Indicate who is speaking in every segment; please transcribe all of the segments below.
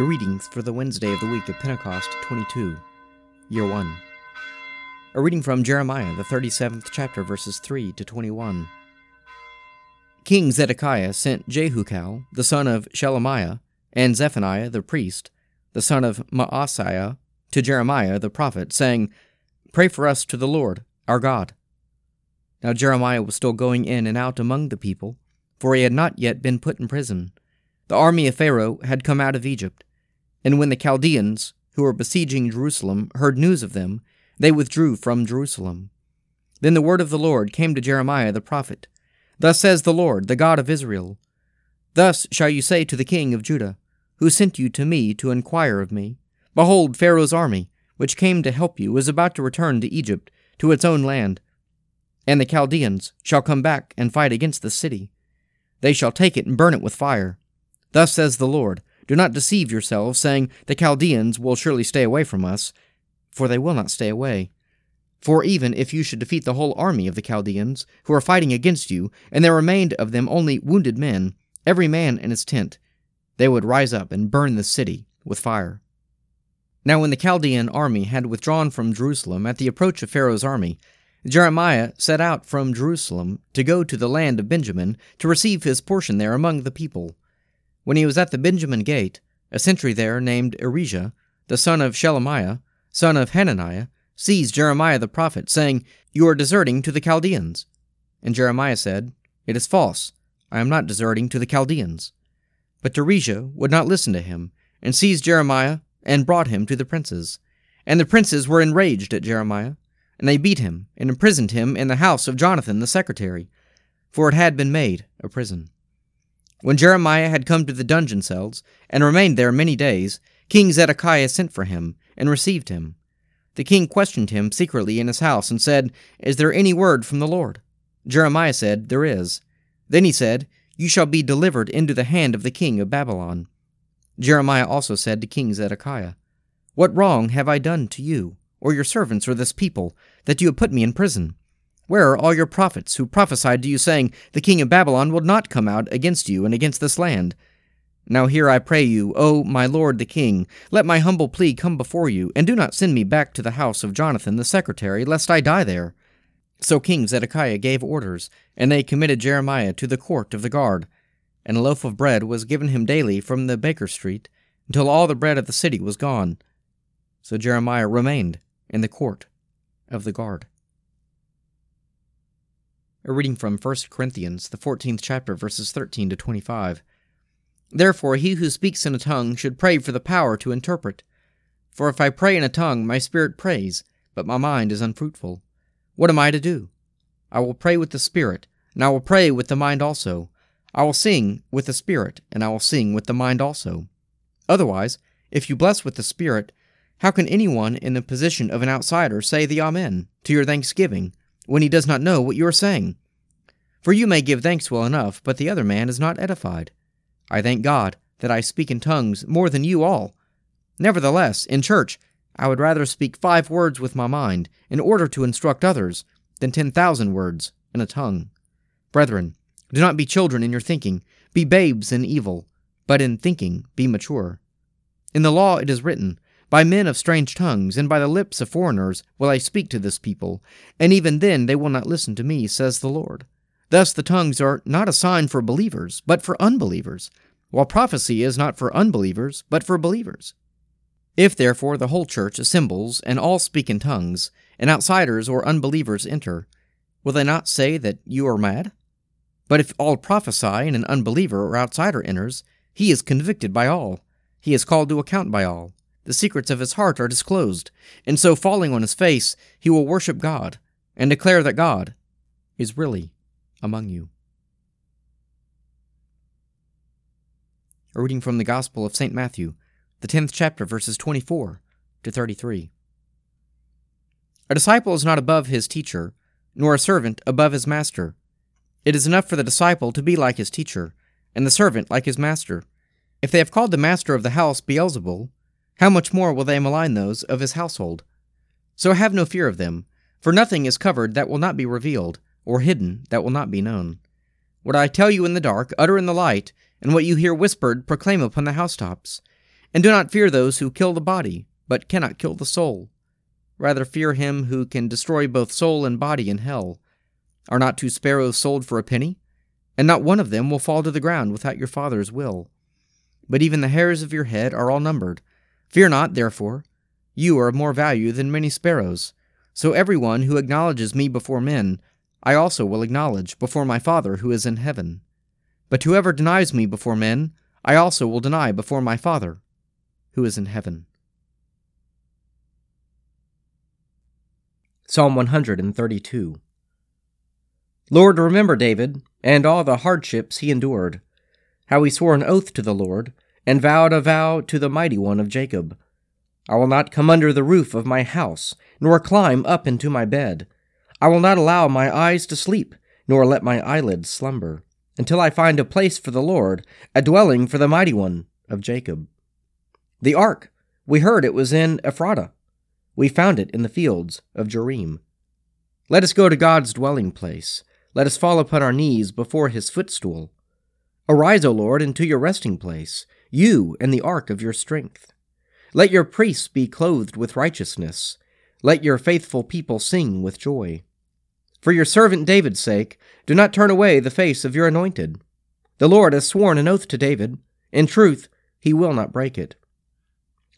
Speaker 1: The readings for the Wednesday of the week of Pentecost 22, Year 1. A reading from Jeremiah, the 37th chapter, verses 3 to 21. King Zedekiah sent Jehucal, the son of Shelemiah, and Zephaniah the priest, the son of Maaseiah, to Jeremiah the prophet, saying, Pray for us to the Lord, our God. Now Jeremiah was still going in and out among the people, for he had not yet been put in prison. The army of Pharaoh had come out of Egypt, and when the Chaldeans, who were besieging Jerusalem, heard news of them, they withdrew from Jerusalem. Then the word of the Lord came to Jeremiah the prophet Thus says the Lord, the God of Israel Thus shall you say to the king of Judah, who sent you to me to inquire of me Behold, Pharaoh's army, which came to help you, is about to return to Egypt, to its own land. And the Chaldeans shall come back and fight against the city. They shall take it and burn it with fire. Thus says the Lord Do not deceive yourselves, saying, The Chaldeans will surely stay away from us, for they will not stay away. For even if you should defeat the whole army of the Chaldeans, who are fighting against you, and there remained of them only wounded men, every man in his tent, they would rise up and burn the city with fire. Now, when the Chaldean army had withdrawn from Jerusalem at the approach of Pharaoh's army, Jeremiah set out from Jerusalem to go to the land of Benjamin to receive his portion there among the people. When he was at the Benjamin gate, a sentry there named Irijah, the son of Shelemiah, son of Hananiah, seized Jeremiah the prophet, saying, You are deserting to the Chaldeans. And Jeremiah said, It is false. I am not deserting to the Chaldeans. But Irijah would not listen to him, and seized Jeremiah and brought him to the princes. And the princes were enraged at Jeremiah, and they beat him and imprisoned him in the house of Jonathan the secretary, for it had been made a prison. When Jeremiah had come to the dungeon cells, and remained there many days, King Zedekiah sent for him, and received him. The king questioned him secretly in his house, and said, Is there any word from the Lord? Jeremiah said, There is. Then he said, You shall be delivered into the hand of the king of Babylon. Jeremiah also said to King Zedekiah, What wrong have I done to you, or your servants, or this people, that you have put me in prison? Where are all your prophets who prophesied to you, saying, The king of Babylon will not come out against you and against this land? Now here I pray you, O my lord the king, let my humble plea come before you, and do not send me back to the house of Jonathan the secretary, lest I die there. So King Zedekiah gave orders, and they committed Jeremiah to the court of the guard and a loaf of bread was given him daily from the baker street, until all the bread of the city was gone. So Jeremiah remained in the court of the guard. A reading from 1 Corinthians, the 14th chapter, verses 13 to 25. Therefore, he who speaks in a tongue should pray for the power to interpret. For if I pray in a tongue, my spirit prays, but my mind is unfruitful. What am I to do? I will pray with the spirit, and I will pray with the mind also. I will sing with the Spirit, and I will sing with the mind also. Otherwise, if you bless with the Spirit, how can anyone in the position of an outsider say the Amen to your thanksgiving when he does not know what you are saying? For you may give thanks well enough, but the other man is not edified. I thank God that I speak in tongues more than you all. Nevertheless, in church, I would rather speak five words with my mind in order to instruct others than ten thousand words in a tongue. Brethren, do not be children in your thinking, be babes in evil, but in thinking be mature. In the law it is written, By men of strange tongues, and by the lips of foreigners will I speak to this people, and even then they will not listen to me, says the Lord. Thus the tongues are not a sign for believers, but for unbelievers, while prophecy is not for unbelievers, but for believers. If therefore the whole church assembles, and all speak in tongues, and outsiders or unbelievers enter, will they not say that you are mad? But if all prophesy and an unbeliever or outsider enters, he is convicted by all. He is called to account by all. The secrets of his heart are disclosed, and so falling on his face, he will worship God and declare that God is really among you. A reading from the Gospel of St. Matthew, the 10th chapter, verses 24 to 33. A disciple is not above his teacher, nor a servant above his master. It is enough for the disciple to be like his teacher, and the servant like his master. If they have called the master of the house Beelzebul, how much more will they malign those of his household? So have no fear of them, for nothing is covered that will not be revealed, or hidden that will not be known. What I tell you in the dark, utter in the light, and what you hear whispered, proclaim upon the housetops. And do not fear those who kill the body, but cannot kill the soul. Rather fear him who can destroy both soul and body in hell. Are not two sparrows sold for a penny? And not one of them will fall to the ground without your Father's will. But even the hairs of your head are all numbered. Fear not, therefore. You are of more value than many sparrows. So every one who acknowledges me before men, I also will acknowledge before my Father who is in heaven. But whoever denies me before men, I also will deny before my Father who is in heaven. Psalm 132 Lord, remember David, and all the hardships he endured, how he swore an oath to the Lord, and vowed a vow to the mighty one of Jacob. I will not come under the roof of my house, nor climb up into my bed. I will not allow my eyes to sleep, nor let my eyelids slumber, until I find a place for the Lord, a dwelling for the mighty one of Jacob. The ark, we heard it was in Ephratah. We found it in the fields of Jearim. Let us go to God's dwelling place. Let us fall upon our knees before his footstool. Arise, O Lord, into your resting place, you and the ark of your strength. Let your priests be clothed with righteousness. Let your faithful people sing with joy. For your servant David's sake, do not turn away the face of your anointed. The Lord has sworn an oath to David. In truth, he will not break it.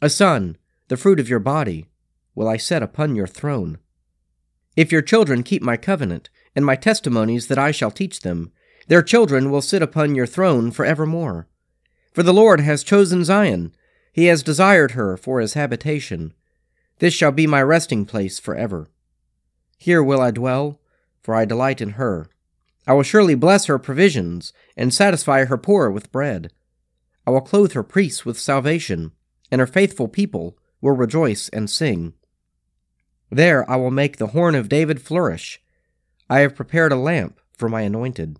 Speaker 1: A son, the fruit of your body, will I set upon your throne. If your children keep my covenant, and my testimonies that I shall teach them, their children will sit upon your throne for evermore. For the Lord has chosen Zion, he has desired her for his habitation. This shall be my resting place for ever. Here will I dwell, for I delight in her. I will surely bless her provisions, and satisfy her poor with bread. I will clothe her priests with salvation, and her faithful people will rejoice and sing. There I will make the horn of David flourish. I have prepared a lamp for my anointed.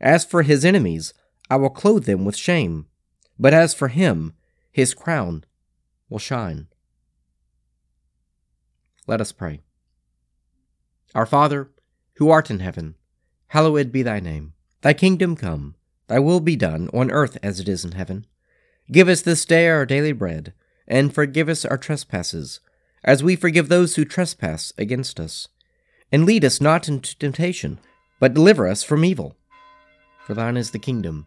Speaker 1: As for his enemies, I will clothe them with shame. But as for him, his crown will shine. Let us pray. Our Father, who art in heaven, hallowed be thy name. Thy kingdom come, thy will be done, on earth as it is in heaven. Give us this day our daily bread, and forgive us our trespasses as we forgive those who trespass against us. And lead us not into temptation, but deliver us from evil. For thine is the kingdom,